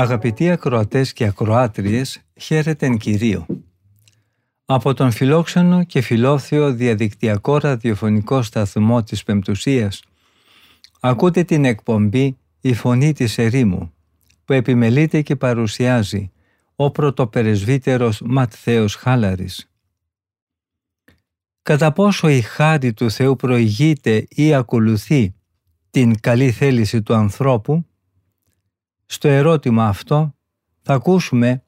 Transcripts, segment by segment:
Αγαπητοί ακροατές και ακροάτριες, χαίρετεν Κυρίο. Από τον φιλόξενο και φιλόθεο διαδικτυακό ραδιοφωνικό σταθμό της Πεμπτουσίας ακούτε την εκπομπή «Η Φωνή της Ερήμου» που επιμελείται και παρουσιάζει ο πρωτοπερεσβύτερος Ματθαίος Χάλαρης. Κατά πόσο η χάρη του Θεού προηγείται ή ακολουθεί την καλή θέληση του ανθρώπου, στο ερώτημα αυτό θα ακούσουμε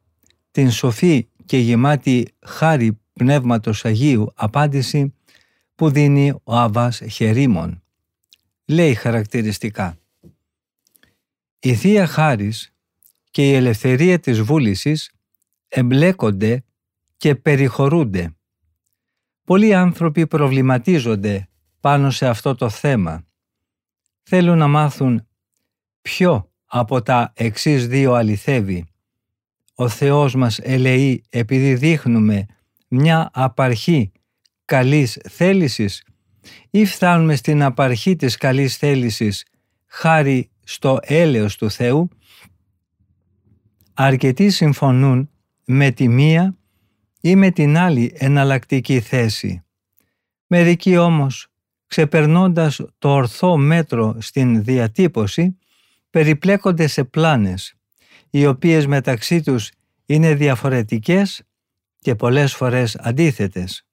την σοφή και γεμάτη χάρη Πνεύματος Αγίου απάντηση που δίνει ο Αβάς Χερίμων. Λέει χαρακτηριστικά «Η Θεία Χάρις και η ελευθερία της βούλησης εμπλέκονται και περιχωρούνται. Πολλοί άνθρωποι προβληματίζονται πάνω σε αυτό το θέμα. Θέλουν να μάθουν ποιο από τα εξής δύο αληθεύει. Ο Θεός μας ελεεί επειδή δείχνουμε μια απαρχή καλής θέλησης ή φτάνουμε στην απαρχή της καλής θέλησης χάρη στο έλεος του Θεού Αρκετοί συμφωνούν με τη μία ή με την άλλη εναλλακτική θέση. Μερικοί όμως, ξεπερνώντας το ορθό μέτρο στην διατύπωση, περιπλέκονται σε πλάνες, οι οποίες μεταξύ τους είναι διαφορετικές και πολλές φορές αντίθετες.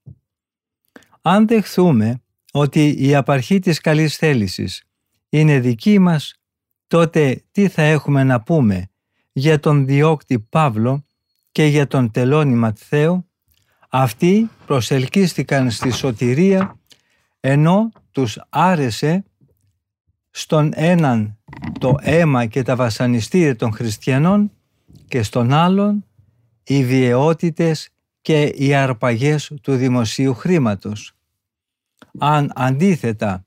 Αν δεχθούμε ότι η απαρχή της καλής θέλησης είναι δική μας, τότε τι θα έχουμε να πούμε για τον διώκτη Παύλο και για τον τελώνη Ματθαίο, αυτοί προσελκύστηκαν στη σωτηρία ενώ τους άρεσε στον έναν το αίμα και τα βασανιστήρια των χριστιανών και στον άλλον οι βιαιότητες και οι αρπαγές του δημοσίου χρήματος. Αν αντίθετα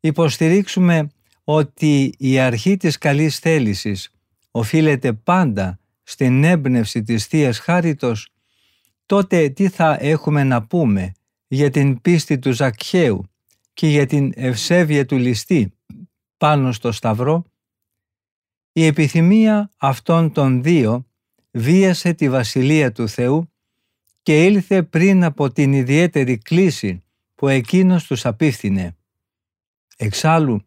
υποστηρίξουμε ότι η αρχή της καλής θέλησης οφείλεται πάντα στην έμπνευση της θείας Χάριτος, τότε τι θα έχουμε να πούμε για την πίστη του Ζακχαίου και για την ευσέβεια του ληστή; Πάνω στο Σταυρό. Η επιθυμία αυτών των δύο βίασε τη Βασιλεία του Θεού και ήλθε πριν από την ιδιαίτερη κλίση που εκείνος τους απίφθινε. Εξάλλου,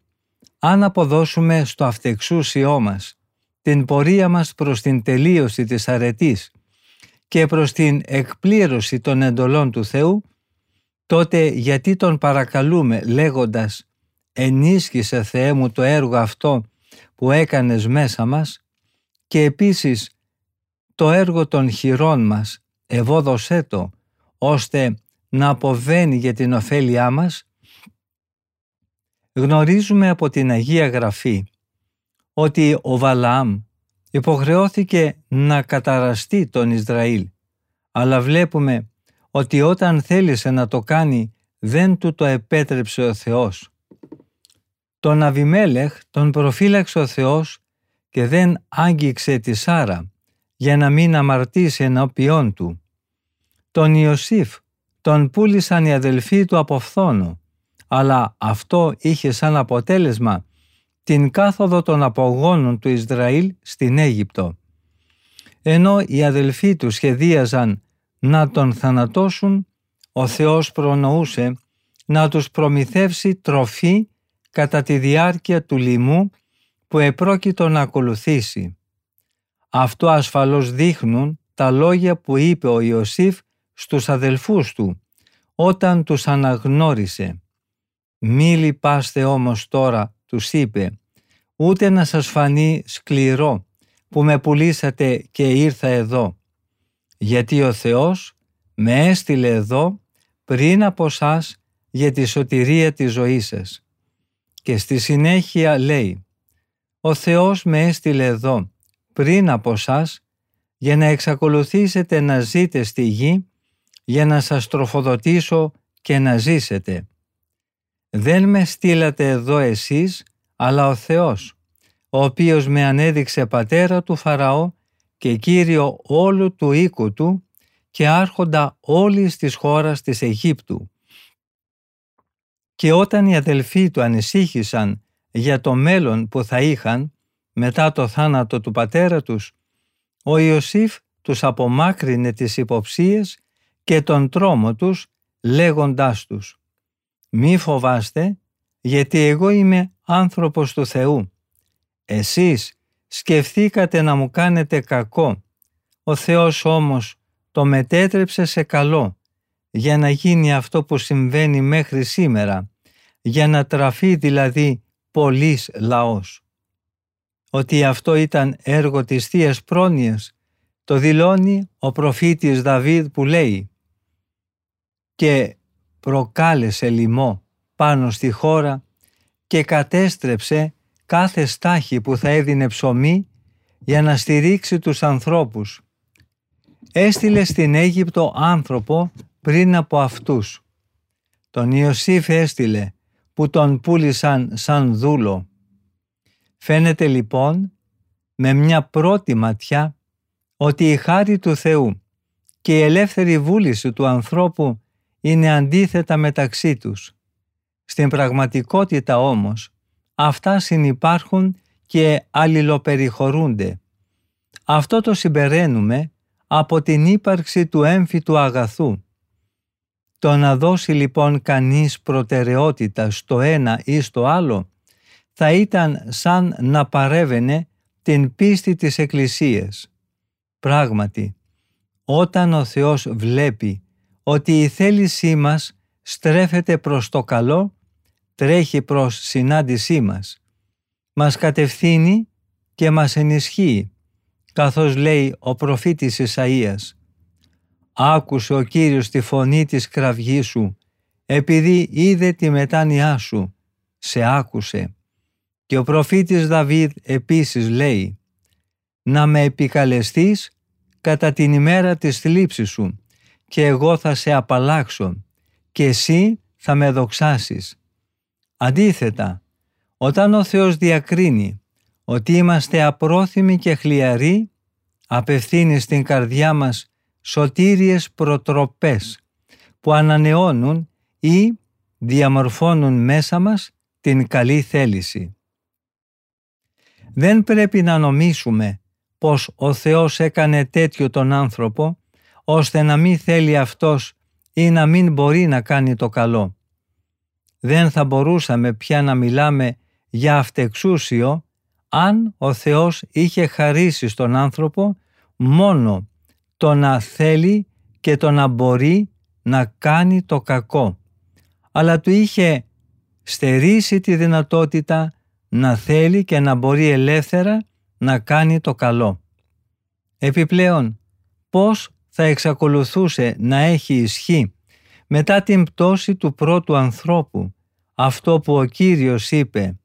αν αποδώσουμε στο αυτεξούσιό μας την πορεία μας προς την τελείωση της αρετής και προς την εκπλήρωση των εντολών του Θεού, τότε γιατί τον παρακαλούμε λέγοντας «Ενίσχυσε Θεέ μου το έργο αυτό που έκανες μέσα μας» και επίσης το έργο των χειρών μας. Ευόδωσέ το ώστε να αποβαίνει για την ωφέλειά μας, γνωρίζουμε από την Αγία Γραφή ότι ο Βαλάμ υποχρεώθηκε να καταραστεί τον Ισραήλ, αλλά βλέπουμε ότι όταν θέλησε να το κάνει δεν του το επέτρεψε ο Θεός. Τον Αβιμέλεχ τον προφύλαξε ο Θεός και δεν άγγιξε τη Σάρα για να μην αμαρτήσει ενώπιόν του. Τον Ιωσήφ τον πούλησαν οι αδελφοί του από φθόνο, αλλά αυτό είχε σαν αποτέλεσμα την κάθοδο των απογόνων του Ισραήλ στην Αίγυπτο. Ενώ οι αδελφοί του σχεδίαζαν να τον θανατώσουν, ο Θεός προνοούσε να τους προμηθεύσει τροφή κατά τη διάρκεια του λοιμού που επρόκειτο να ακολουθήσει. Αυτό ασφαλώς δείχνουν τα λόγια που είπε ο Ιωσήφ στους αδελφούς του όταν τους αναγνώρισε. «Μη λυπάστε όμως τώρα τους είπε «Ούτε να σας φανεί σκληρό που με πουλήσατε και ήρθα εδώ, γιατί ο Θεός με έστειλε εδώ πριν από σας για τη σωτηρία της ζωής σας». Και στη συνέχεια λέει «Ο Θεός με έστειλε εδώ πριν από σας για να εξακολουθήσετε να ζείτε στη γη για να σας τροφοδοτήσω και να ζήσετε. Δεν με στείλατε εδώ εσείς, αλλά ο Θεός, ο οποίος με ανέδειξε πατέρα του Φαραώ και κύριο όλου του οίκου του και άρχοντα όλης της χώρας της Αιγύπτου. Και όταν οι αδελφοί του ανησύχησαν για το μέλλον που θα είχαν μετά το θάνατο του πατέρα τους, ο Ιωσήφ τους απομάκρυνε τις υποψίες και τον τρόμο τους λέγοντάς τους «Μη φοβάστε, γιατί εγώ είμαι άνθρωπος του Θεού. Εσείς σκεφτήκατε να μου κάνετε κακό. Ο Θεός όμως το μετέτρεψε σε καλό, για να γίνει αυτό που συμβαίνει μέχρι σήμερα, για να τραφεί δηλαδή πολλής λαός. Ότι αυτό ήταν έργο της Θείας Πρόνοιας, το δηλώνει ο προφήτης Δαβίδ που λέει «Και προκάλεσε λοιμό πάνω στη χώρα και κατέστρεψε κάθε στάχη που θα έδινε ψωμί για να στηρίξει τους ανθρώπους. Έστειλε στην Αίγυπτο άνθρωπο πριν από αυτούς. Τον Ιωσήφ έστειλε που τον πούλησαν σαν δούλο. Φαίνεται λοιπόν με μια πρώτη ματιά ότι η χάρη του Θεού και η ελεύθερη βούληση του ανθρώπου είναι αντίθετα μεταξύ τους. Στην πραγματικότητα όμως, αυτά συνυπάρχουν και αλληλοπεριχωρούνται. Αυτό το συμπεραίνουμε από την ύπαρξη του έμφυτου αγαθού. Το να δώσει λοιπόν κανείς προτεραιότητα στο ένα ή στο άλλο θα ήταν σαν να παρέβαινε την πίστη της Εκκλησίας. Πράγματι, όταν ο Θεός βλέπει ότι η θέλησή μας στρέφεται προς το καλό, τρέχει προς συνάντησή μας. Μας κατευθύνει και μας ενισχύει, καθώς λέει ο προφήτης Ισαΐας. «Άκουσε ο Κύριος τη φωνή της κραυγής σου, επειδή είδε τη μετάνοιά σου, σε άκουσε». Και ο προφήτης Δαβίδ επίσης λέει «Να με επικαλεστείς κατά την ημέρα της θλίψης σου και εγώ θα σε απαλλάξω και εσύ θα με δοξάσεις». Αντίθετα, όταν ο Θεός διακρίνει ότι είμαστε απρόθυμοι και χλιαροί, απευθύνει στην καρδιά μας σωτήριες προτροπές που ανανεώνουν ή διαμορφώνουν μέσα μας την καλή θέληση. Δεν πρέπει να νομίσουμε πως ο Θεός έκανε τέτοιο τον άνθρωπο ώστε να μην θέλει αυτός ή να μην μπορεί να κάνει το καλό. Δεν θα μπορούσαμε πια να μιλάμε για αυτεξούσιο αν ο Θεός είχε χαρίσει στον άνθρωπο μόνο το να θέλει και το να μπορεί να κάνει το κακό, αλλά του είχε στερήσει τη δυνατότητα να θέλει και να μπορεί ελεύθερα να κάνει το καλό. Επιπλέον, πώς θα εξακολουθούσε να έχει ισχύ μετά την πτώση του πρώτου ανθρώπου, αυτό που ο Κύριος είπε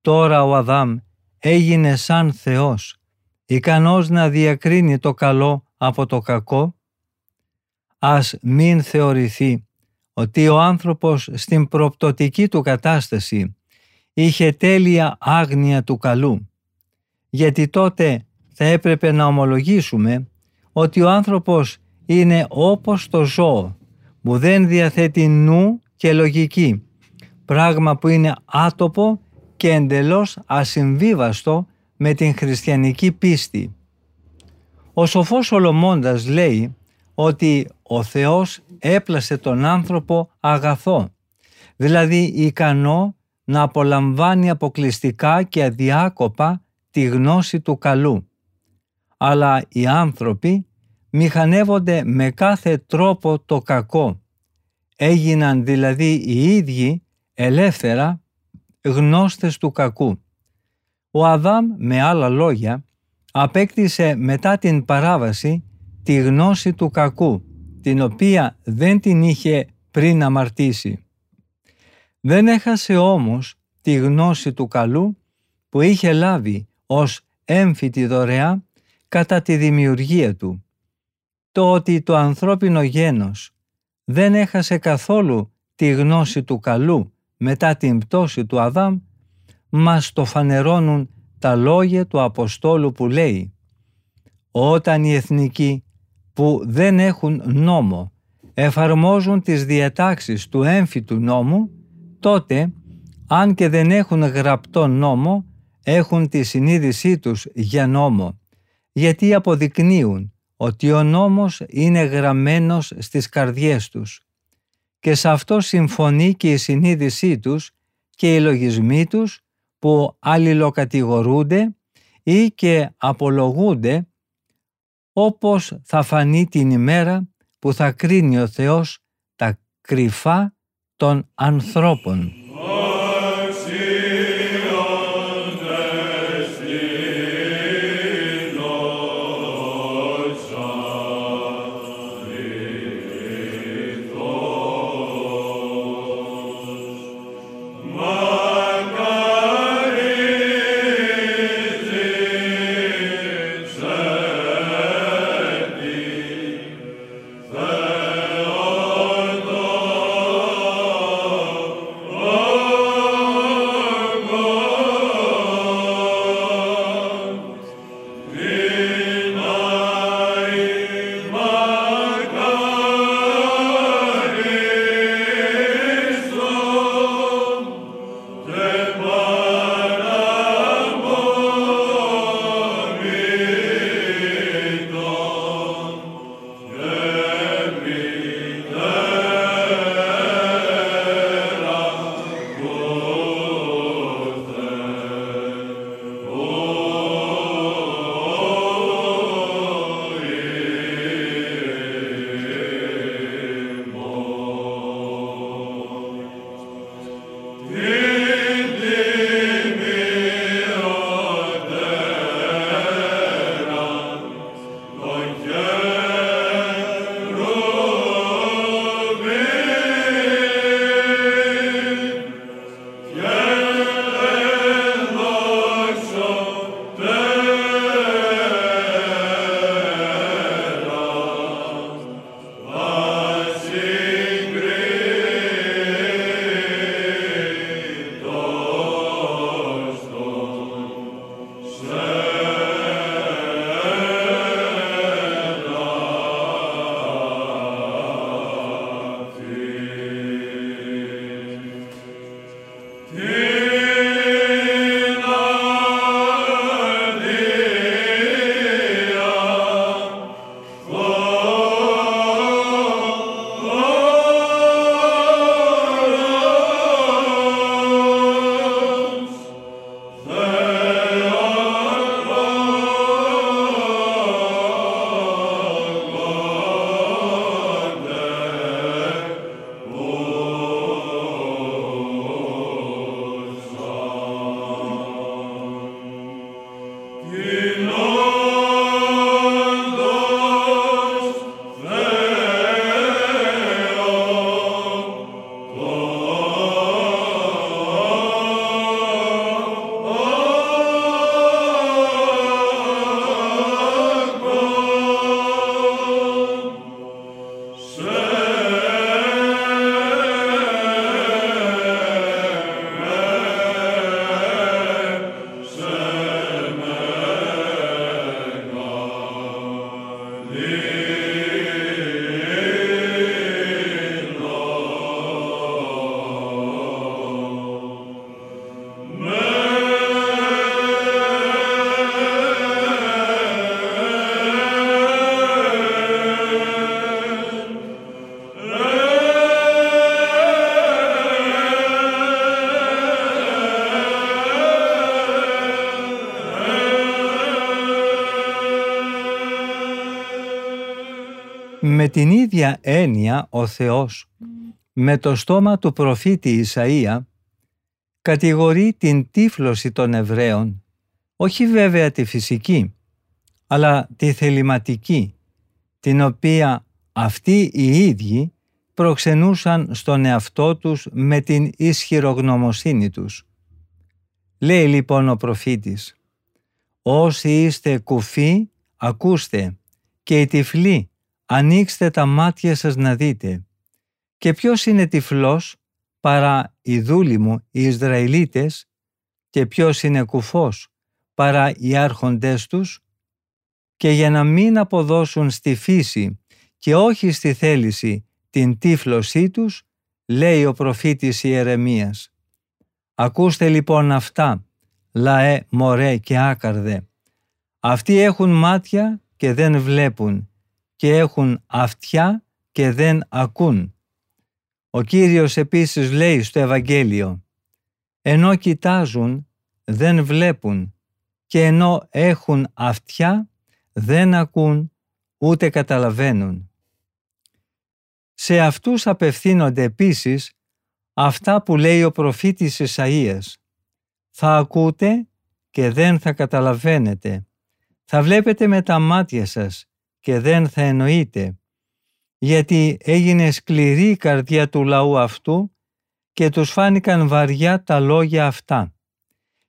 «Τώρα ο Αδάμ έγινε σαν Θεός, ικανός να διακρίνει το καλό από το κακό». Ας μην θεωρηθεί ότι ο άνθρωπος στην προπτωτική του κατάσταση είχε τέλεια άγνοια του καλού, γιατί τότε θα έπρεπε να ομολογήσουμε ότι ο άνθρωπος είναι όπως το ζώο που δεν διαθέτει νου και λογική, πράγμα που είναι άτοπο και εντελώς ασυμβίβαστο με την χριστιανική πίστη. Ο σοφός Σολομώντας λέει ότι ο Θεός έπλασε τον άνθρωπο αγαθό, δηλαδή ικανό να απολαμβάνει αποκλειστικά και αδιάκοπα τη γνώση του καλού. Αλλά οι άνθρωποι μηχανεύονται με κάθε τρόπο το κακό. Έγιναν δηλαδή οι ίδιοι ελεύθερα γνώστες του κακού. Ο Αδάμ με άλλα λόγια απέκτησε μετά την παράβαση τη γνώση του κακού, την οποία δεν την είχε πριν αμαρτήσει. Δεν έχασε όμως τη γνώση του καλού που είχε λάβει ως έμφυτη δωρεά κατά τη δημιουργία του. Το ότι το ανθρώπινο γένος δεν έχασε καθόλου τη γνώση του καλού μετά την πτώση του Αδάμ, μας το φανερώνουν τα λόγια του Αποστόλου που λέει «Όταν οι εθνικοί που δεν έχουν νόμο εφαρμόζουν τις διατάξεις του έμφυτου νόμου, τότε, αν και δεν έχουν γραπτό νόμο, έχουν τη συνείδησή τους για νόμο, γιατί αποδεικνύουν ότι ο νόμος είναι γραμμένος στις καρδιές τους. Και σε αυτό συμφωνεί και η συνείδησή τους και οι λογισμοί τους που αλληλοκατηγορούνται ή και απολογούνται όπως θα φανεί την ημέρα που θα κρίνει ο Θεός τα κρυφά των ανθρώπων. Με την ίδια έννοια ο Θεός με το στόμα του προφήτη Ισαΐα κατηγορεί την τύφλωση των Εβραίων, όχι βέβαια τη φυσική, αλλά τη θεληματική, την οποία αυτοί οι ίδιοι προξενούσαν στον εαυτό τους με την ισχυρογνωμοσύνη τους. Λέει λοιπόν ο προφήτης Όσοι είστε κουφοί, ακούστε και οι τυφλοί, ανοίξτε τα μάτια σας να δείτε. Και ποιος είναι τυφλός παρά οι δούλοι μου οι Ισραηλίτες και ποιος είναι κουφός παρά οι άρχοντές τους; Και για να μην αποδώσουν στη φύση και όχι στη θέληση την τύφλωσή τους, λέει ο προφήτης Ιερεμίας. Ακούστε λοιπόν αυτά, λαέ, μωρέ και άκαρδε. Αυτοί έχουν μάτια και δεν βλέπουν και έχουν αυτιά και δεν ακούν. Ο Κύριος επίσης λέει στο Ευαγγέλιο «Ενώ κοιτάζουν δεν βλέπουν και ενώ έχουν αυτιά δεν ακούν ούτε καταλαβαίνουν». Σε αυτούς απευθύνονται επίσης αυτά που λέει ο προφήτης Ισαΐας. Θα ακούτε και δεν θα καταλαβαίνετε. Θα βλέπετε με τα μάτια σας και δεν θα εννοείτε γιατί έγινε σκληρή η καρδιά του λαού αυτού και τους φάνηκαν βαριά τα λόγια αυτά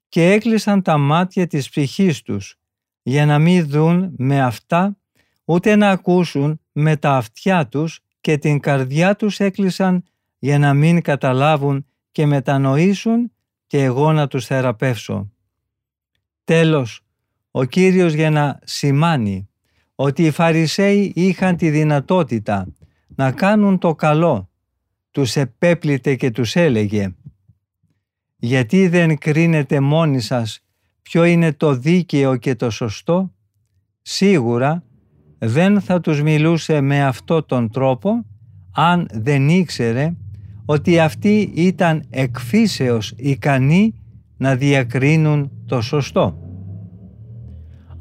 και έκλεισαν τα μάτια της ψυχής τους για να μην δουν με αυτά ούτε να ακούσουν με τα αυτιά τους και την καρδιά τους έκλεισαν για να μην καταλάβουν και μετανοήσουν και εγώ να τους θεραπεύσω. Τέλος, ο Κύριος για να σημάνει ότι οι Φαρισαίοι είχαν τη δυνατότητα να κάνουν το καλό. Τους επέπλητε και τους έλεγε «Γιατί δεν κρίνετε μόνοι σας ποιο είναι το δίκαιο και το σωστό» σίγουρα δεν θα τους μιλούσε με αυτό τον τρόπο αν δεν ήξερε ότι αυτοί ήταν εκφύσεως ικανοί να διακρίνουν το σωστό.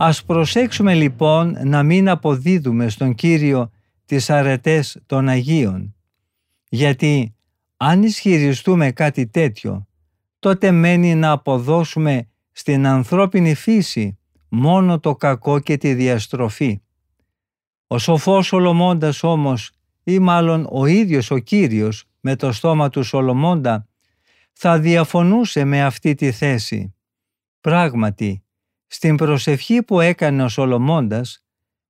Ας προσέξουμε λοιπόν να μην αποδίδουμε στον Κύριο τις αρετές των Αγίων, γιατί αν ισχυριστούμε κάτι τέτοιο, τότε μένει να αποδώσουμε στην ανθρώπινη φύση μόνο το κακό και τη διαστροφή. Ο σοφός Σολομώντας όμως, ή μάλλον ο ίδιος ο Κύριος με το στόμα του Σολομώντα, θα διαφωνούσε με αυτή τη θέση. Πράγματι, στην προσευχή που έκανε ο Σολομώντας,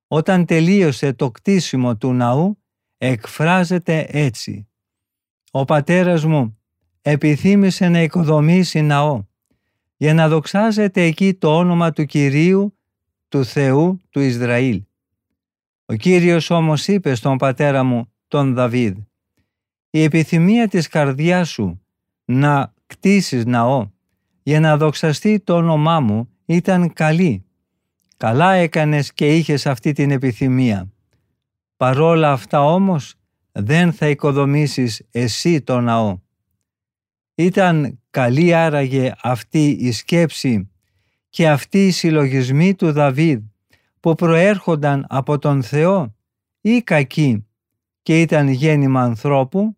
όταν τελείωσε το κτίσιμο του ναού, εκφράζεται έτσι. «Ο πατέρας μου επιθύμησε να οικοδομήσει ναό, για να δοξάζεται εκεί το όνομα του Κυρίου, του Θεού του Ισραήλ. Ο Κύριος όμως είπε στον πατέρα μου, τον Δαβίδ, «Η επιθυμία της καρδιάς σου να κτίσεις ναό, για να δοξαστεί το όνομά μου ήταν καλή. Καλά έκανες και είχες αυτή την επιθυμία. Παρόλα αυτά όμως δεν θα οικοδομήσεις εσύ το ναό. Ήταν καλή άραγε αυτή η σκέψη και αυτή η συλλογισμή του Δαβίδ που προέρχονταν από τον Θεό ή κακή και ήταν γέννημα ανθρώπου.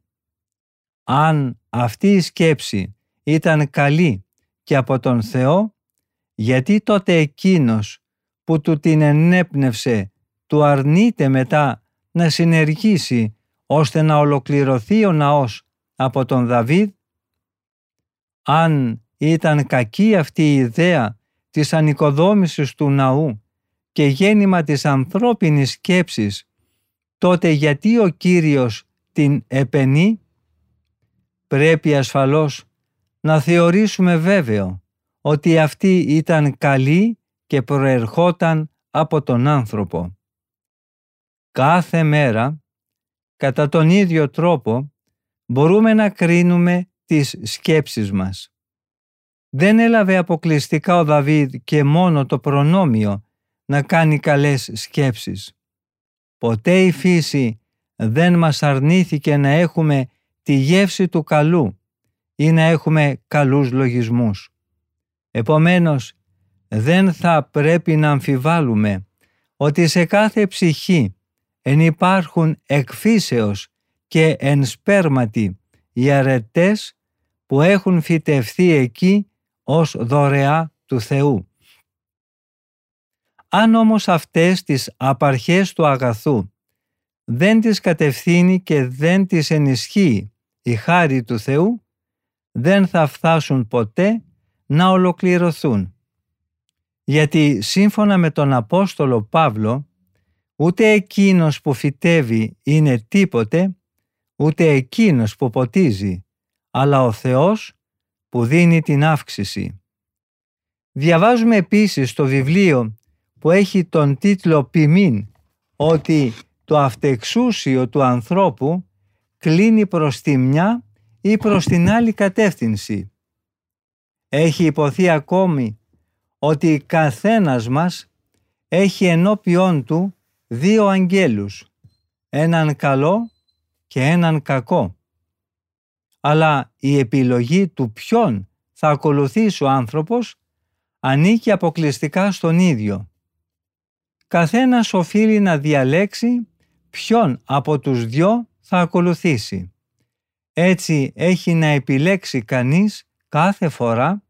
Αν αυτή η σκέψη ήταν καλή και από τον Θεό, γιατί τότε εκείνος που του την ενέπνευσε του αρνείται μετά να συνεργήσει ώστε να ολοκληρωθεί ο ναός από τον Δαβίδ; Αν ήταν κακή αυτή η ιδέα της ανοικοδόμησης του ναού και γέννημα της ανθρώπινης σκέψης, τότε γιατί ο Κύριος την επενεί, πρέπει ασφαλώς να θεωρήσουμε βέβαιο ότι αυτή ήταν καλή και προερχόταν από τον άνθρωπο. Κάθε μέρα, κατά τον ίδιο τρόπο, μπορούμε να κρίνουμε τις σκέψεις μας. Δεν έλαβε αποκλειστικά ο Δαβίδ και μόνο το προνόμιο να κάνει καλές σκέψεις. Ποτέ η φύση δεν μας αρνήθηκε να έχουμε τη γεύση του καλού ή να έχουμε καλούς λογισμούς. Επομένως, δεν θα πρέπει να αμφιβάλλουμε ότι σε κάθε ψυχή εν υπάρχουν εκφύσεως και εν σπέρματι οι αρετές που έχουν φυτευθεί εκεί ως δωρεά του Θεού. Αν όμως αυτές τις απαρχές του αγαθού δεν τις κατευθύνει και δεν τις ενισχύει η χάρη του Θεού, δεν θα φτάσουν ποτέ να ολοκληρωθούν. Γιατί σύμφωνα με τον Απόστολο Παύλο, ούτε εκείνος που φυτεύει είναι τίποτε, ούτε εκείνος που ποτίζει, αλλά ο Θεός που δίνει την αύξηση. Διαβάζουμε επίσης το βιβλίο που έχει τον τίτλο «Ποιμήν» ότι το αυτεξούσιο του ανθρώπου κλείνει προς τη μια ή προς την άλλη κατεύθυνση. Έχει υποθεί ακόμη ότι καθένας μας έχει ενώπιόν του δύο αγγέλους, έναν καλό και έναν κακό. Αλλά η επιλογή του ποιον θα ακολουθήσει ο άνθρωπος ανήκει αποκλειστικά στον ίδιο. Καθένας οφείλει να διαλέξει ποιον από τους δυο θα ακολουθήσει. Έτσι έχει να επιλέξει κανείς κάθε φορά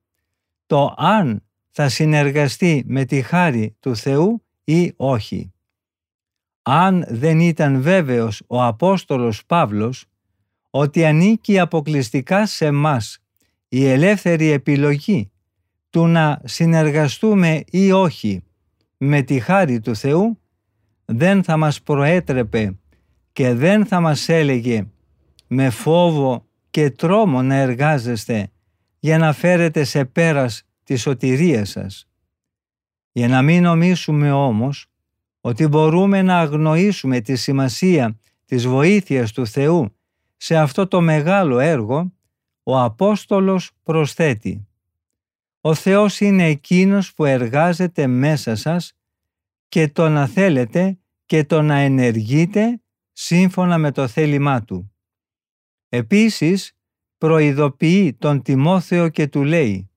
το αν θα συνεργαστεί με τη χάρη του Θεού ή όχι. Αν δεν ήταν βέβαιος ο Απόστολος Παύλος ότι ανήκει αποκλειστικά σε μας η ελεύθερη επιλογή του να συνεργαστούμε ή όχι με τη χάρη του Θεού, δεν θα μας προέτρεπε και δεν θα μας έλεγε με φόβο και τρόμο να εργάζεστε για να φέρετε σε πέρας τη σωτηρία σας. Για να μην νομίσουμε όμως ότι μπορούμε να αγνοήσουμε τη σημασία της βοήθειας του Θεού σε αυτό το μεγάλο έργο, ο Απόστολος προσθέτει «Ο Θεός είναι Εκείνος που εργάζεται μέσα σας και το να θέλετε και το να ενεργείτε σύμφωνα με το θέλημά Του». Επίσης, προειδοποιεί τον Τιμόθεο και του λέει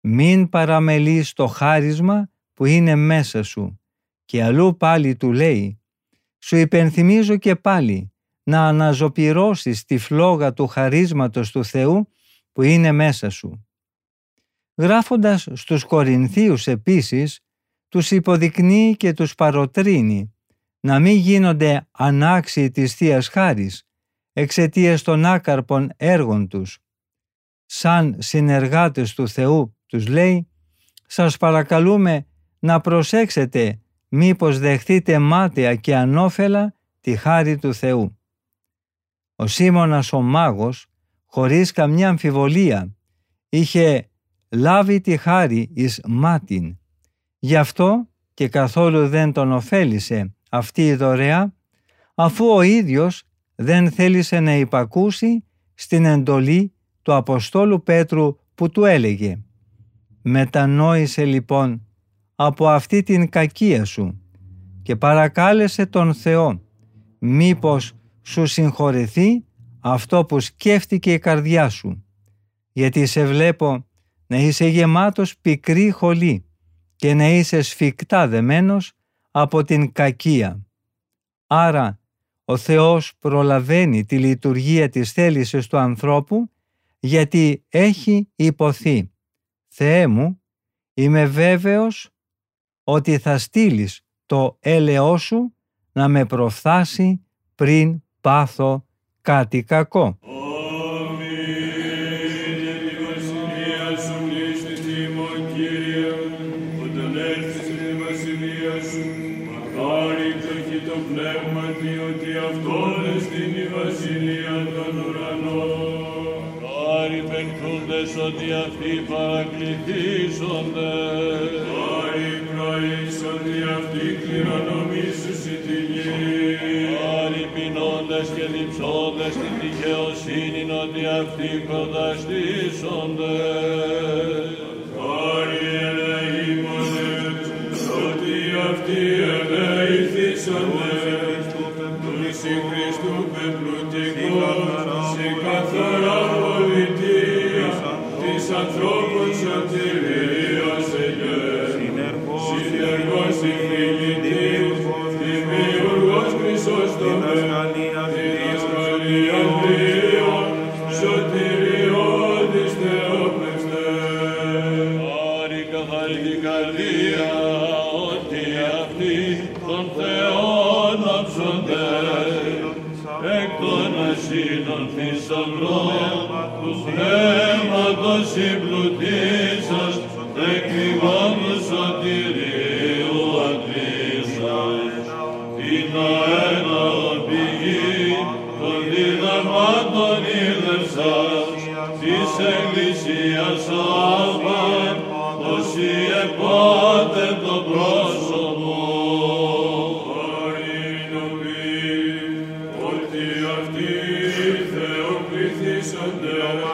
«Μην παραμελείς το χάρισμα που είναι μέσα σου» και αλλού πάλι του λέει «Σου υπενθυμίζω και πάλι να αναζωπυρώσεις τη φλόγα του χαρίσματος του Θεού που είναι μέσα σου». Γράφοντας στους Κορινθίους επίσης, τους υποδεικνύει και τους παροτρύνει να μην γίνονται ανάξιοι της Θείας Χάρης εξαιτίας των άκαρπων έργων τους. Σαν συνεργάτες του Θεού τους λέει «Σας παρακαλούμε να προσέξετε μήπως δεχτείτε μάταια και ανώφελα τη χάρη του Θεού». Ο Σίμωνας ο μάγος, χωρίς καμιά αμφιβολία, είχε λάβει τη χάρη εις μάτιν. Γι' αυτό και καθόλου δεν τον ωφέλησε αυτή η δωρεά, αφού ο ίδιος δεν θέλησε να υπακούσει στην εντολή του Αποστόλου Πέτρου που του έλεγε «Μετανόησε λοιπόν από αυτή την κακία σου και παρακάλεσε τον Θεό μήπως σου συγχωρεθεί αυτό που σκέφτηκε η καρδιά σου γιατί σε βλέπω να είσαι γεμάτος πικρή χολή και να είσαι σφιχτά δεμένος από την κακία. Άρα ο Θεός προλαβαίνει τη λειτουργία της θέλησης του ανθρώπου γιατί έχει υποθεί «Θεέ μου, είμαι βέβαιος ότι θα στείλεις το έλεό σου να με προφθάσει πριν πάθω κάτι κακό». Αυτοί παρακληθήσονται. Άρη πρωίς ότι αυτοί κληρονομήσουσι τη γη. Άρη πεινώντες και διψώντες την δικαιοσύνη ότι αυτοί προταστήσονται. Άρη ελεήμονε ότι αυτοί ελεήθησονται. Του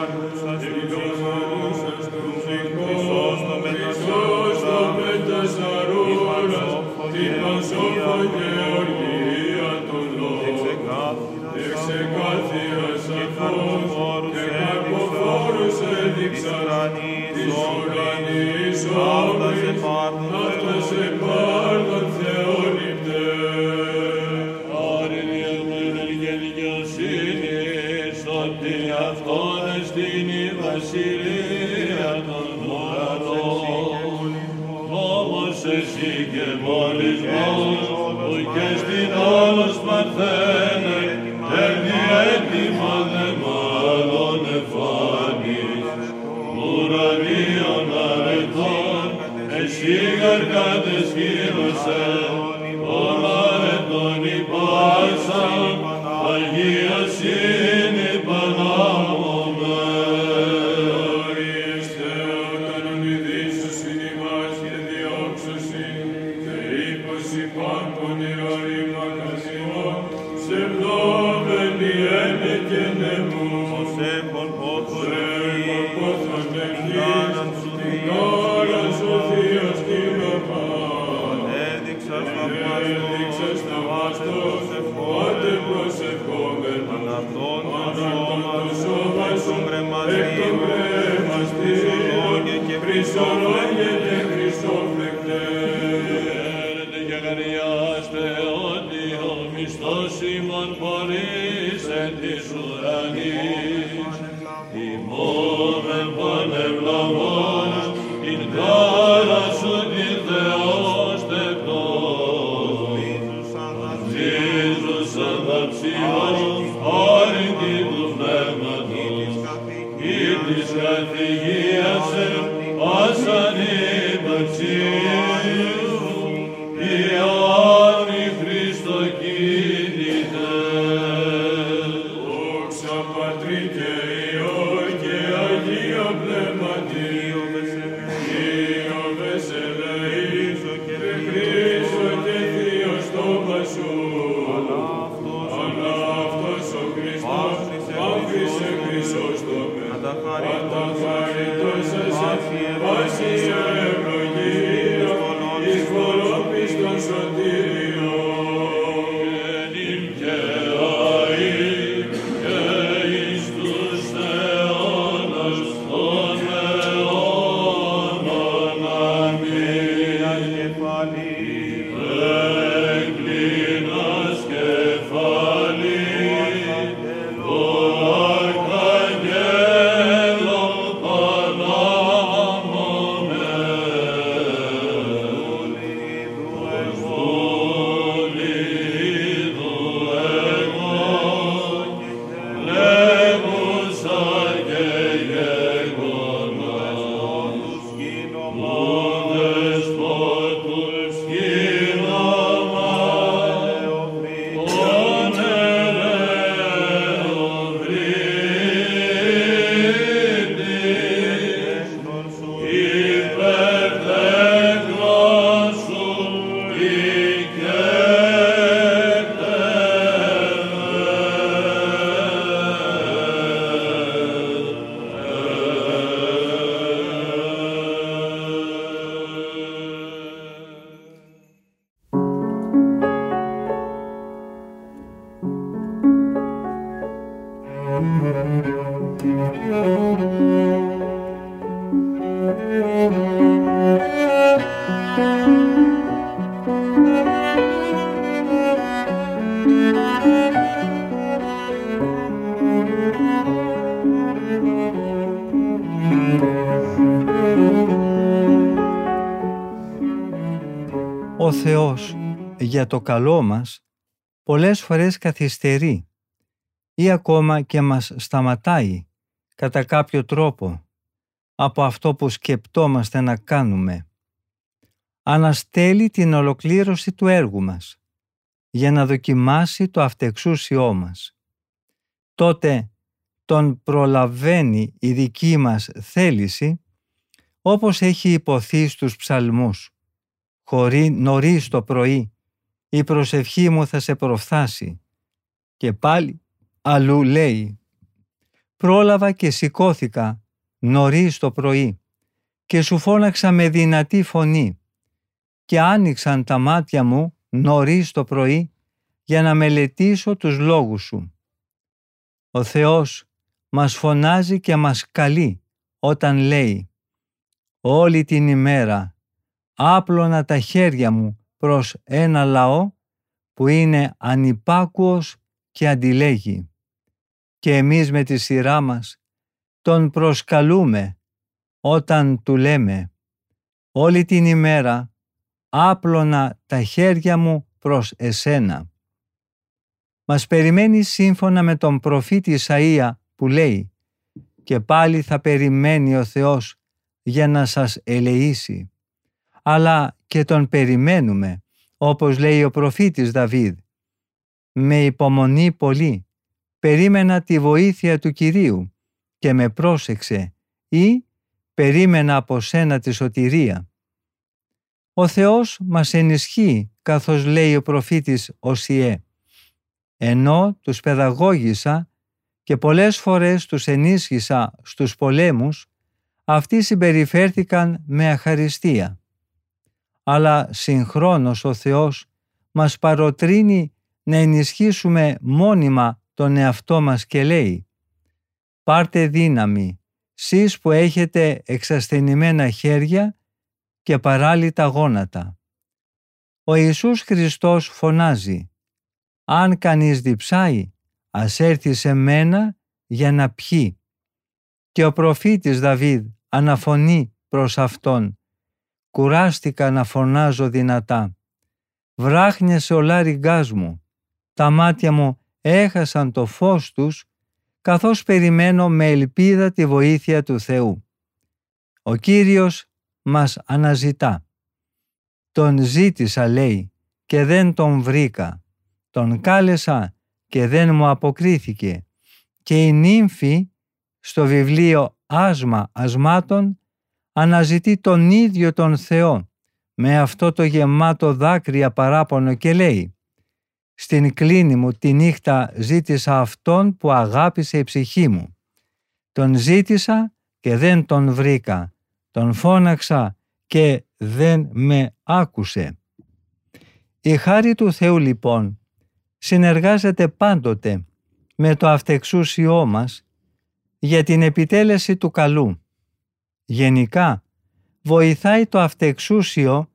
Ο για το καλό μας πολλές φορές καθυστερεί ή ακόμα και μας σταματάει κατά κάποιο τρόπο από αυτό που σκεπτόμαστε να κάνουμε. αναστέλει την ολοκλήρωση του έργου μας για να δοκιμάσει το αυτεξούσιό μας. Τότε τον προλαβαίνει η δική μας θέληση όπως έχει υποθεί στους ψαλμούς. Χωρί νωρίς το πρωί η προσευχή μου θα σε προφθάσει. Και πάλι αλλού λέει «Πρόλαβα και σηκώθηκα νωρίς το πρωί και σου φώναξα με δυνατή φωνή και άνοιξαν τα μάτια μου νωρίς το πρωί για να μελετήσω τους λόγους σου. Ο Θεός μας φωνάζει και μας καλεί όταν λέει «Όλη την ημέρα άπλωνα τα χέρια μου προς ένα λαό που είναι ανυπάκουος και αντιλέγει. Και εμείς με τη σειρά μας τον προσκαλούμε όταν του λέμε «Όλη την ημέρα άπλωνα τα χέρια μου προς εσένα». Μας περιμένει σύμφωνα με τον προφήτη Ισαΐα που λέει «Και πάλι θα περιμένει ο Θεός για να σας ελεήσει». Αλλά και τον περιμένουμε, όπως λέει ο προφήτης Δαβίδ. Με υπομονή πολύ, περίμενα τη βοήθεια του Κυρίου και με πρόσεξε ή περίμενα από σένα τη σωτηρία. Ο Θεός μας ενισχύει, καθώς λέει ο προφήτης Οσιέ. Ενώ τους παιδαγώγησα και πολλές φορές τους ενίσχυσα στους πολέμους, αυτοί συμπεριφέρθηκαν με αχαριστία. Αλλά συγχρόνως ο Θεός μας παροτρύνει να ενισχύσουμε μόνιμα τον εαυτό μας και λέει «Πάρτε δύναμη, σεις που έχετε εξασθενημένα χέρια και παράλυτα γόνατα». Ο Ιησούς Χριστός φωνάζει «Αν κανείς διψάει, ας έρθει σε μένα για να πιει». Και ο προφήτης Δαβίδ αναφωνεί προς Αυτόν «Κουράστηκα να φωνάζω δυνατά. Βράχνιασε ο λάριγκάς μου. Τα μάτια μου έχασαν το φως τους καθώς περιμένω με ελπίδα τη βοήθεια του Θεού. Ο Κύριος μας αναζητά. Τον ζήτησα λέει και δεν τον βρήκα. Τον κάλεσα και δεν μου αποκρίθηκε. Και η νύμφη στο βιβλίο «Άσμα ασμάτων» αναζητεί τον ίδιο τον Θεό με αυτό το γεμάτο δάκρυα παράπονο και λέει «Στην κλίνη μου τη νύχτα ζήτησα αυτόν που αγάπησε η ψυχή μου. Τον ζήτησα και δεν τον βρήκα. Τον φώναξα και δεν με άκουσε». Η χάρη του Θεού λοιπόν συνεργάζεται πάντοτε με το αυτεξούσιό μας για την επιτέλεση του καλού. Γενικά, βοηθάει το αυτεξούσιο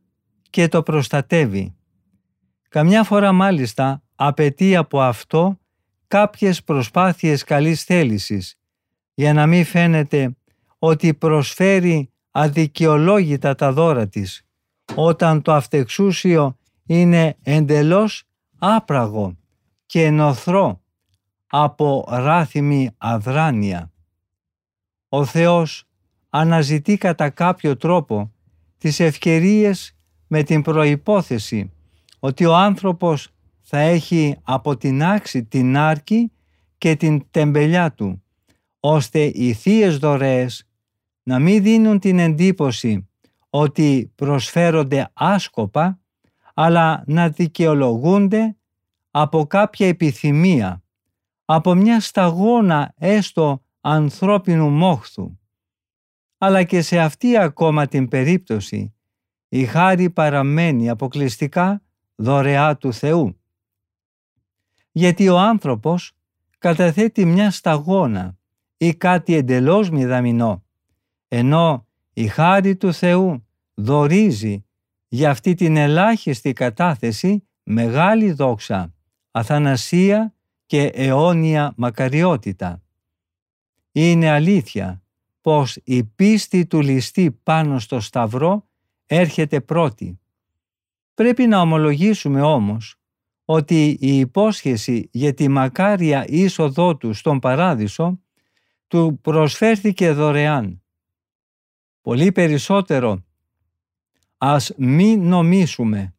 και το προστατεύει. Καμιά φορά μάλιστα απαιτεί από αυτό κάποιες προσπάθειες καλής θέλησης για να μην φαίνεται ότι προσφέρει αδικαιολόγητα τα δώρα της όταν το αυτεξούσιο είναι εντελώς άπραγο και ενωθρό από ράθιμη αδράνεια. Ο Θεός αναζητεί κατά κάποιο τρόπο τις ευκαιρίες με την προϋπόθεση ότι ο άνθρωπος θα έχει αποτινάξει την άρκη και την τεμπελιά του, ώστε οι θείες δωρεές να μην δίνουν την εντύπωση ότι προσφέρονται άσκοπα, αλλά να δικαιολογούνται από κάποια επιθυμία, από μια σταγόνα έστω ανθρώπινου μόχθου αλλά και σε αυτή ακόμα την περίπτωση η χάρη παραμένει αποκλειστικά δωρεά του Θεού. Γιατί ο άνθρωπος καταθέτει μια σταγόνα ή κάτι εντελώς μηδαμινό, ενώ η χάρη του Θεού δορίζει για αυτή την ελάχιστη κατάθεση μεγάλη δόξα, αθανασία και αιώνια μακαριότητα. Είναι αλήθεια πως η πίστη του ληστή πάνω στο σταυρό έρχεται πρώτη. Πρέπει να ομολογήσουμε όμως ότι η υπόσχεση για τη μακάρια είσοδό του στον παράδεισο του προσφέρθηκε δωρεάν. Πολύ περισσότερο Ας μη νομίσουμε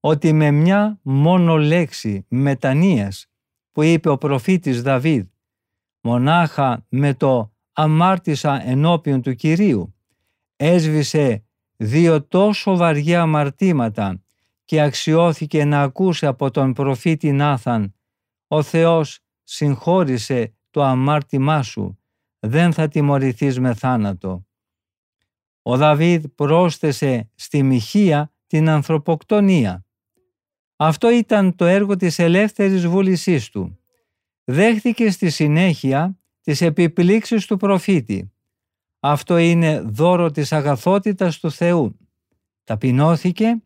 ότι με μια μόνο λέξη μετανοίας που είπε ο προφήτης Δαβίδ, μονάχα με το αμάρτησα ενώπιον του Κυρίου, έσβησε δύο τόσο βαριά αμαρτήματα και αξιώθηκε να ακούσει από τον προφήτη Νάθαν «Ο Θεός συγχώρησε το αμάρτημά σου, δεν θα τιμωρηθείς με θάνατο». Ο Δαβίδ πρόσθεσε στη Μιχία την ανθρωποκτονία. Αυτό ήταν το έργο της ελεύθερης βούλησής του. Δέχτηκε στη συνέχεια τις επιπλήξεις του προφήτη. Αυτό είναι δώρο της αγαθότητας του Θεού. Ταπεινώθηκε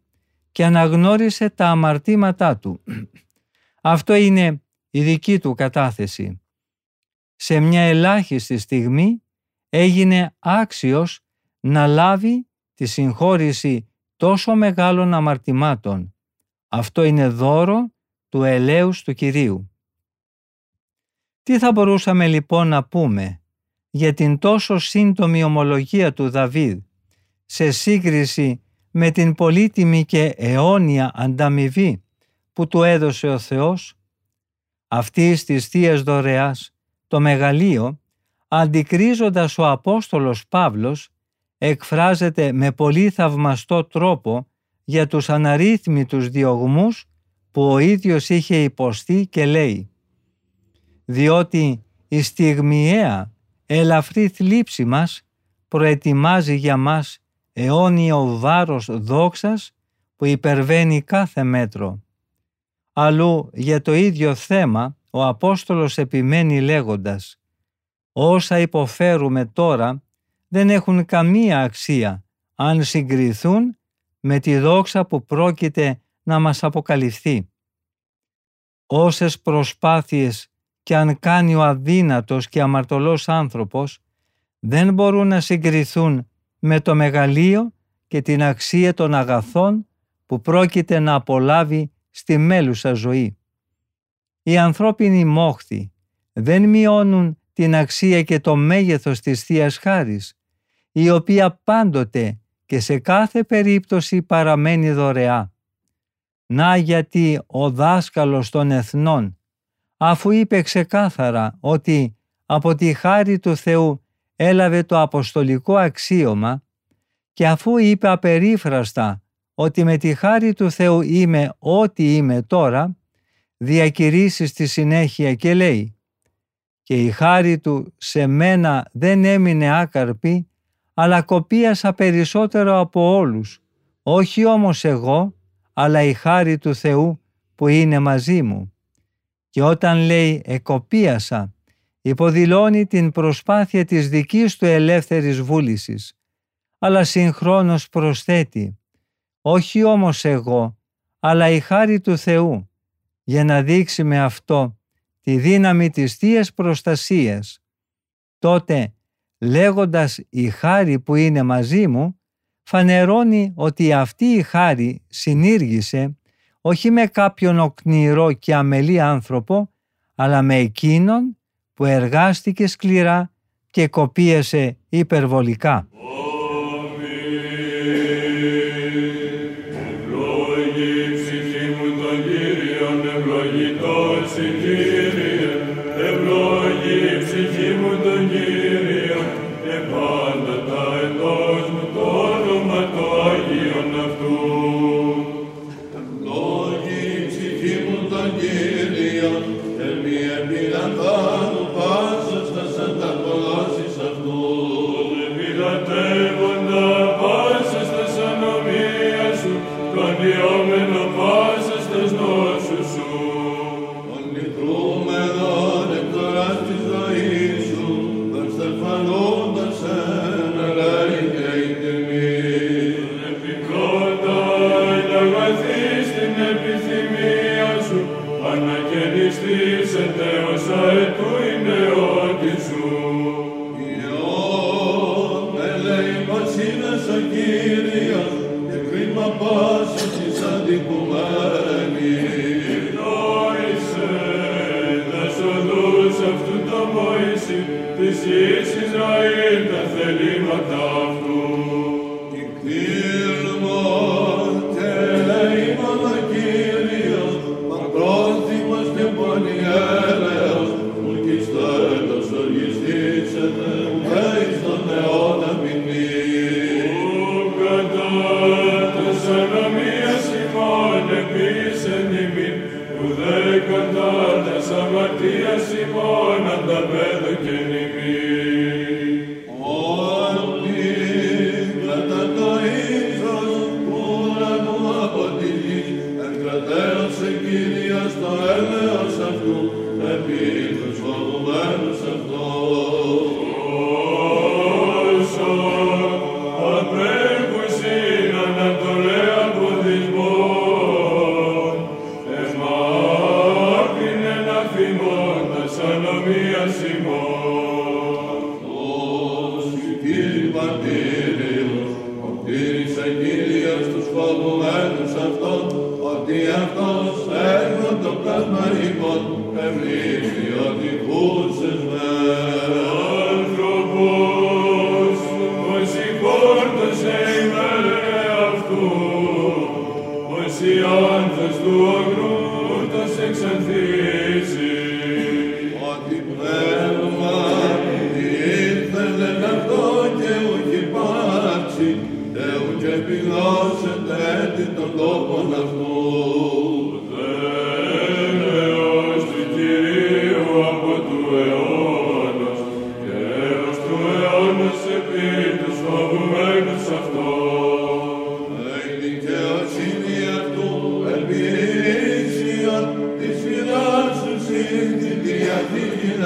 και αναγνώρισε τα αμαρτήματά του. Αυτό είναι η δική του κατάθεση. Σε μια ελάχιστη στιγμή έγινε άξιος να λάβει τη συγχώρηση τόσο μεγάλων αμαρτημάτων. Αυτό είναι δώρο του ελέους του Κυρίου. Τι θα μπορούσαμε λοιπόν να πούμε για την τόσο σύντομη ομολογία του Δαβίδ σε σύγκριση με την πολύτιμη και αιώνια ανταμοιβή που του έδωσε ο Θεός; Αυτή της Θείας Δωρεάς, το μεγαλείο, αντικρίζοντας ο Απόστολος Παύλος, εκφράζεται με πολύ θαυμαστό τρόπο για τους αναρρύθμιτους διωγμούς που ο ίδιος είχε υποστεί και λέει «Διότι η στιγμιαία ελαφρύ θλίψη μας προετοιμάζει για μας αιώνιο βάρος δόξας που υπερβαίνει κάθε μέτρο. Αλλού για το ίδιο θέμα ο Απόστολος επιμένει λέγοντας «Όσα υποφέρουμε τώρα δεν έχουν καμία αξία αν συγκριθούν με τη δόξα που πρόκειται να μας αποκαλυφθεί. Όσες προσπάθειες και αν κάνει ο αδύνατος και αμαρτωλός άνθρωπος δεν μπορούν να συγκριθούν με το μεγαλείο και την αξία των αγαθών που πρόκειται να απολάβει στη μέλουσα ζωή. Οι ανθρώπινοι μόχθοι δεν μειώνουν την αξία και το μέγεθος της θείας Χάρης, η οποία πάντοτε και σε κάθε περίπτωση παραμένει δωρεά. Να γιατί ο δάσκαλος των εθνών, αφού είπε ξεκάθαρα ότι από τη χάρη του Θεού έλαβε το αποστολικό αξίωμα και αφού είπε απερίφραστα ότι με τη χάρη του Θεού είμαι ό,τι είμαι τώρα, διακηρύσει στη συνέχεια και λέει «Και η χάρη του σε μένα δεν έμεινε άκαρπη, αλλά κοπίασα περισσότερο από όλους, όχι όμως εγώ, αλλά η χάρη του Θεού που είναι μαζί μου». Και όταν λέει «εκοπίασα», υποδηλώνει την προσπάθεια της δικής του ελεύθερης βούλησης, αλλά συγχρόνως προσθέτει «Όχι όμως εγώ, αλλά η χάρη του Θεού», για να δείξει με αυτό τη δύναμη της Θείας Προστασίας. Τότε, λέγοντας η χάρη που είναι μαζί μου, φανερώνει ότι αυτή η χάρη συνήργησε όχι με κάποιον οκνηρό και αμελή άνθρωπο, αλλά με εκείνον που εργάστηκε σκληρά και κοπίασε υπερβολικά.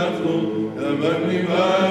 يخلق أمام لما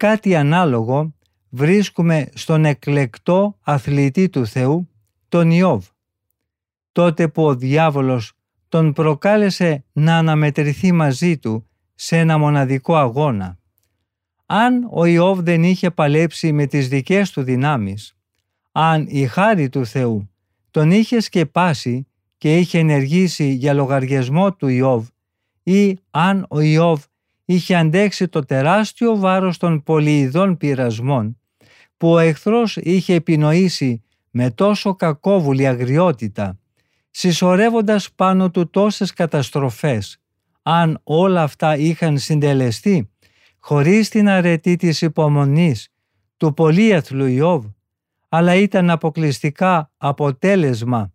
Κάτι ανάλογο βρίσκουμε στον εκλεκτό αθλητή του Θεού, τον Ιώβ. Τότε που ο διάβολος τον προκάλεσε να αναμετρηθεί μαζί του σε ένα μοναδικό αγώνα. Αν ο Ιώβ δεν είχε παλέψει με τις δικές του δυνάμεις, αν η χάρη του Θεού τον είχε σκεπάσει και είχε ενεργήσει για λογαριασμό του Ιώβ ή αν ο Ιώβ είχε αντέξει το τεράστιο βάρος των πολυειδών πειρασμών που ο εχθρός είχε επινοήσει με τόσο κακόβουλη αγριότητα, συσσωρεύοντας πάνω του τόσες καταστροφές. Αν όλα αυτά είχαν συντελεστεί, χωρίς την αρετή της υπομονής του πολύεθλου Ιώβ, αλλά ήταν αποκλειστικά αποτέλεσμα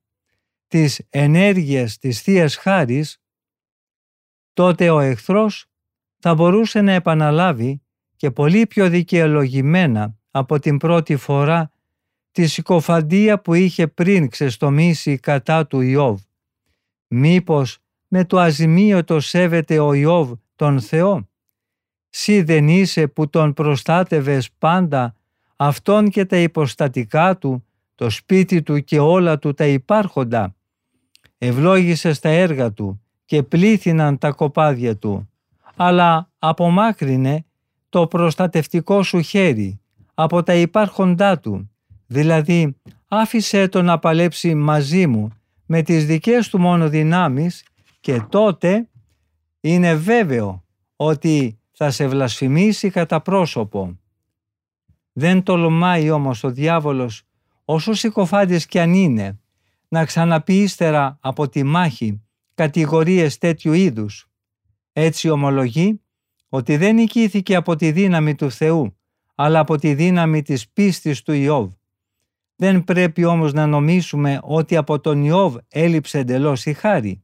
της ενέργειας της Θείας Χάρης, τότε ο εχθρός θα μπορούσε να επαναλάβει και πολύ πιο δικαιολογημένα από την πρώτη φορά τη συκοφαντία που είχε πριν ξεστομίσει κατά του Ιώβ. Μήπως με το αζημίωτο σέβεται ο Ιώβ τον Θεό; Σύ δεν είσαι που τον προστάτευες πάντα αυτόν και τα υποστατικά του, το σπίτι του και όλα του τα υπάρχοντα. Ευλόγησες τα έργα του και πλήθυναν τα κοπάδια του αλλά απομάκρυνε το προστατευτικό σου χέρι από τα υπάρχοντά του, δηλαδή άφησε τον να παλέψει μαζί μου με τις δικές του μόνο δυνάμεις και τότε είναι βέβαιο ότι θα σε βλασφημίσει κατά πρόσωπο. Δεν τολμάει όμως ο διάβολος, όσο συκοφάντης κι αν είναι, να ξαναπεί ύστερα από τη μάχη κατηγορίες τέτοιου είδους. Έτσι ομολογεί ότι δεν νικήθηκε από τη δύναμη του Θεού, αλλά από τη δύναμη της πίστης του Ιώβ. Δεν πρέπει όμως να νομίσουμε ότι από τον Ιώβ έλειψε εντελώς η χάρη.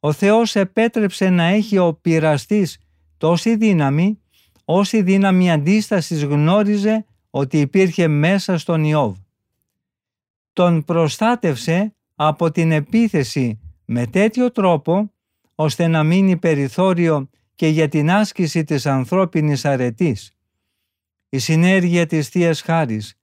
Ο Θεός επέτρεψε να έχει ο πειραστής τόση δύναμη, όση δύναμη αντίστασης γνώριζε ότι υπήρχε μέσα στον Ιώβ. Τον προστάτευσε από την επίθεση με τέτοιο τρόπο, ώστε να μείνει περιθώριο και για την άσκηση της ανθρώπινης αρετής. Η συνέργεια της Θείας Χάρης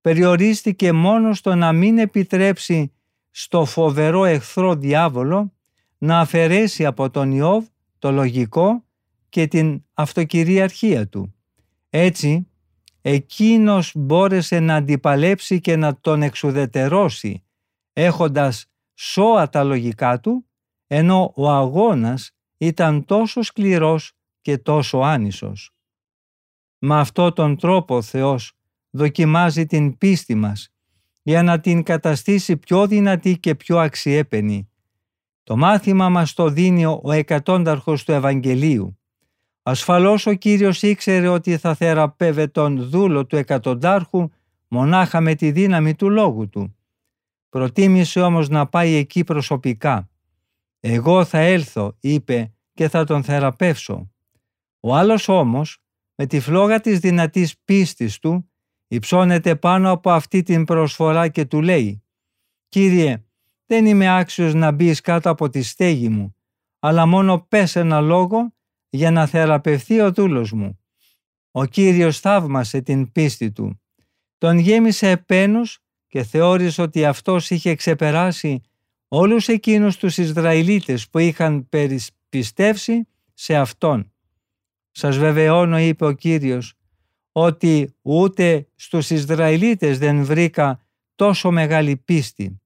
περιορίστηκε μόνο στο να μην επιτρέψει στο φοβερό εχθρό διάβολο να αφαιρέσει από τον Ιώβ το λογικό και την αυτοκυριαρχία του. Έτσι, εκείνος μπόρεσε να αντιπαλέψει και να τον εξουδετερώσει, έχοντας σώα τα λογικά του, ενώ ο αγώνας ήταν τόσο σκληρός και τόσο άνισος. Με αυτό τον τρόπο ο Θεός δοκιμάζει την πίστη μας για να την καταστήσει πιο δυνατή και πιο αξιέπαινη. Το μάθημα μας το δίνει ο εκατόνταρχος του Ευαγγελίου. Ασφαλώς ο Κύριος ήξερε ότι θα θεραπεύε τον δούλο του εκατοντάρχου μονάχα με τη δύναμη του λόγου του. Προτίμησε όμως να πάει εκεί προσωπικά. «Εγώ θα έλθω», είπε, «και θα τον θεραπεύσω». Ο άλλος όμως, με τη φλόγα της δυνατής πίστης του, υψώνεται πάνω από αυτή την προσφορά και του λέει «Κύριε, δεν είμαι άξιος να μπεις κάτω από τη στέγη μου, αλλά μόνο πες ένα λόγο για να θεραπευθεί ο δούλος μου». Ο Κύριος θαύμασε την πίστη του. Τον γέμισε επένους και θεώρησε ότι αυτός είχε ξεπεράσει όλους εκείνους τους Ισραηλίτες που είχαν πιστεύσει σε Αυτόν. Σας βεβαιώνω, είπε ο Κύριος, ότι ούτε στους Ισραηλίτες δεν βρήκα τόσο μεγάλη πίστη.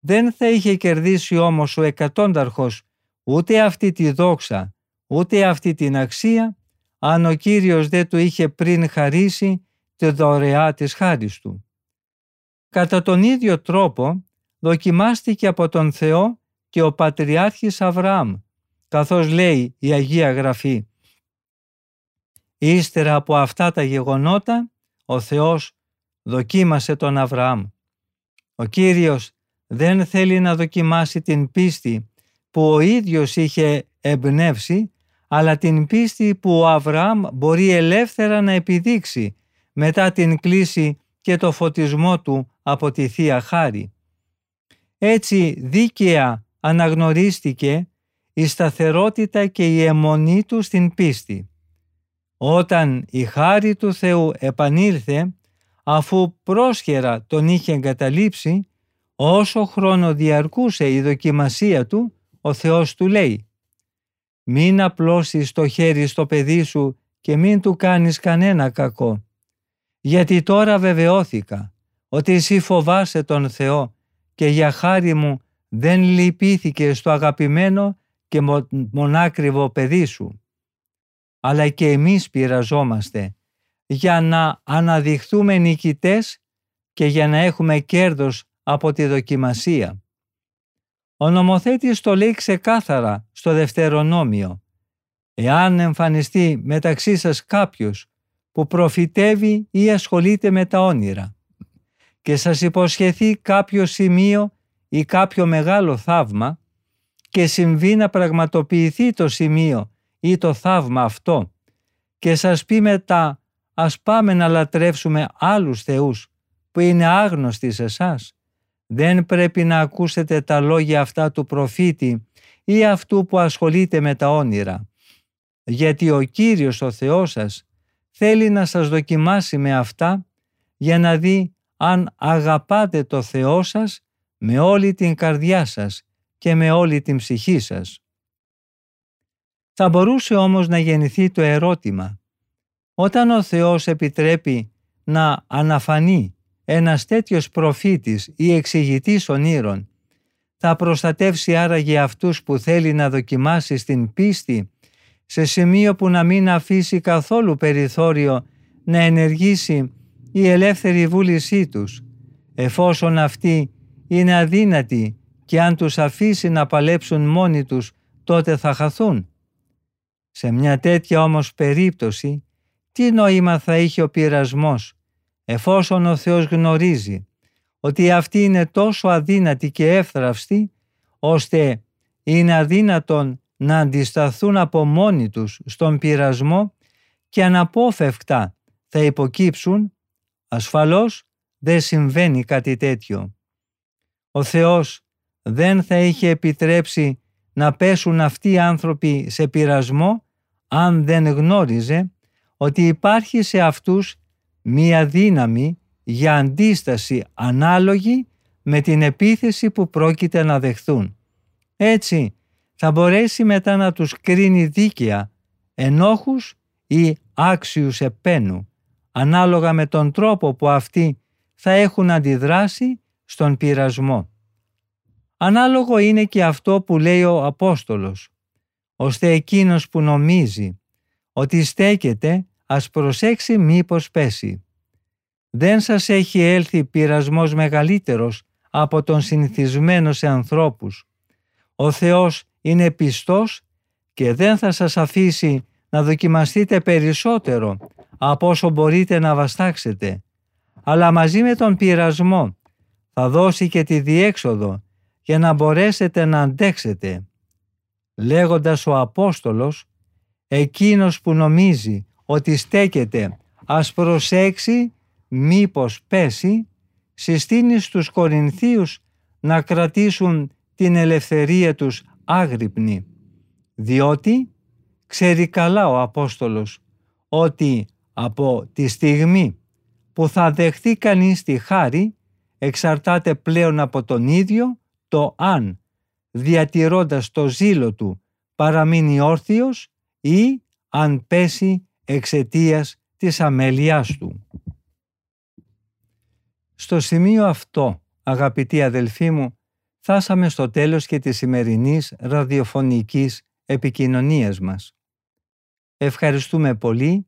Δεν θα είχε κερδίσει όμως ο εκατόνταρχος ούτε αυτή τη δόξα, ούτε αυτή την αξία, αν ο Κύριος δεν του είχε πριν χαρίσει τη δωρεά της χάρης του. Κατά τον ίδιο τρόπο δοκιμάστηκε από τον Θεό και ο Πατριάρχης Αβραάμ, καθώς λέει η Αγία Γραφή. Ύστερα από αυτά τα γεγονότα, ο Θεός δοκίμασε τον Αβραάμ. Ο Κύριος δεν θέλει να δοκιμάσει την πίστη που ο ίδιος είχε εμπνεύσει, αλλά την πίστη που ο Αβραάμ μπορεί ελεύθερα να επιδείξει μετά την κλίση και το φωτισμό του από τη Θεία Χάρη. Έτσι δίκαια αναγνωρίστηκε η σταθερότητα και η αιμονή του στην πίστη. Όταν η χάρη του Θεού επανήλθε, αφού πρόσχερα τον είχε εγκαταλείψει, όσο χρόνο διαρκούσε η δοκιμασία του, ο Θεός του λέει «Μην απλώσεις το χέρι στο παιδί σου και μην του κάνεις κανένα κακό, γιατί τώρα βεβαιώθηκα ότι εσύ φοβάσαι τον Θεό και για χάρη μου δεν λυπήθηκε στο αγαπημένο και μονάκριβο παιδί σου. Αλλά και εμείς πειραζόμαστε για να αναδειχθούμε νικητές και για να έχουμε κέρδος από τη δοκιμασία. Ο νομοθέτης το λέει ξεκάθαρα στο Δευτερονόμιο. Εάν εμφανιστεί μεταξύ σας κάποιος που προφητεύει ή ασχολείται με τα όνειρα και σας υποσχεθεί κάποιο σημείο ή κάποιο μεγάλο θαύμα και συμβεί να πραγματοποιηθεί το σημείο ή το θαύμα αυτό και σας πει μετά ας πάμε να λατρεύσουμε άλλους θεούς που είναι άγνωστοι σε εσάς. Δεν πρέπει να ακούσετε τα λόγια αυτά του προφήτη ή αυτού που ασχολείται με τα όνειρα. Γιατί ο Κύριος ο Θεός σας θέλει να σας δοκιμάσει με αυτά για να δει αν αγαπάτε το Θεό σας με όλη την καρδιά σας και με όλη την ψυχή σας. Θα μπορούσε όμως να γεννηθεί το ερώτημα όταν ο Θεός επιτρέπει να αναφανεί ένας τέτοιος προφήτης ή εξηγητής ονείρων θα προστατεύσει άραγε αυτούς που θέλει να δοκιμάσει στην πίστη σε σημείο που να μην αφήσει καθόλου περιθώριο να ενεργήσει η ελεύθερη βούλησή τους, εφόσον αυτοί είναι αδύνατοι και αν τους αφήσει να παλέψουν μόνοι τους τότε θα χαθούν. Σε μια τέτοια όμως περίπτωση, τι νόημα θα είχε ο πειρασμός, εφόσον ο Θεός γνωρίζει ότι αυτοί είναι τόσο αδύνατοι και εύθραυστοι, ώστε είναι αδύνατον να αντισταθούν από μόνοι τους στον πειρασμό και αναπόφευκτα θα υποκύψουν, ασφαλώς δεν συμβαίνει κάτι τέτοιο. Ο Θεός δεν θα είχε επιτρέψει να πέσουν αυτοί οι άνθρωποι σε πειρασμό αν δεν γνώριζε ότι υπάρχει σε αυτούς μία δύναμη για αντίσταση ανάλογη με την επίθεση που πρόκειται να δεχθούν. Έτσι θα μπορέσει μετά να τους κρίνει δίκαια ενόχους ή άξιους επένου, ανάλογα με τον τρόπο που αυτοί θα έχουν αντιδράσει στον πειρασμό. Ανάλογο είναι και αυτό που λέει ο Απόστολος, ώστε εκείνος που νομίζει ότι στέκεται ας προσέξει μήπως πέσει. Δεν σας έχει έλθει πειρασμός μεγαλύτερος από τον συνηθισμένο σε ανθρώπους. Ο Θεός είναι πιστός και δεν θα σας αφήσει να δοκιμαστείτε περισσότερο από όσο μπορείτε να βαστάξετε. Αλλά μαζί με τον πειρασμό θα δώσει και τη διέξοδο για να μπορέσετε να αντέξετε. Λέγοντας ο Απόστολος, εκείνος που νομίζει ότι στέκεται ας προσέξει μήπως πέσει, συστήνει στους Κορινθίους να κρατήσουν την ελευθερία τους άγρυπνη, διότι ξέρει καλά ο Απόστολος ότι από τη στιγμή που θα δεχθεί κανείς τη χάρη εξαρτάται πλέον από τον ίδιο το αν διατηρώντας το ζήλο του παραμείνει όρθιος ή αν πέσει εξαιτίας της αμέλειάς του. Στο σημείο αυτό, αγαπητοί αδελφοί μου, φτάσαμε στο τέλος και της σημερινής ραδιοφωνικής επικοινωνίας μας. Ευχαριστούμε πολύ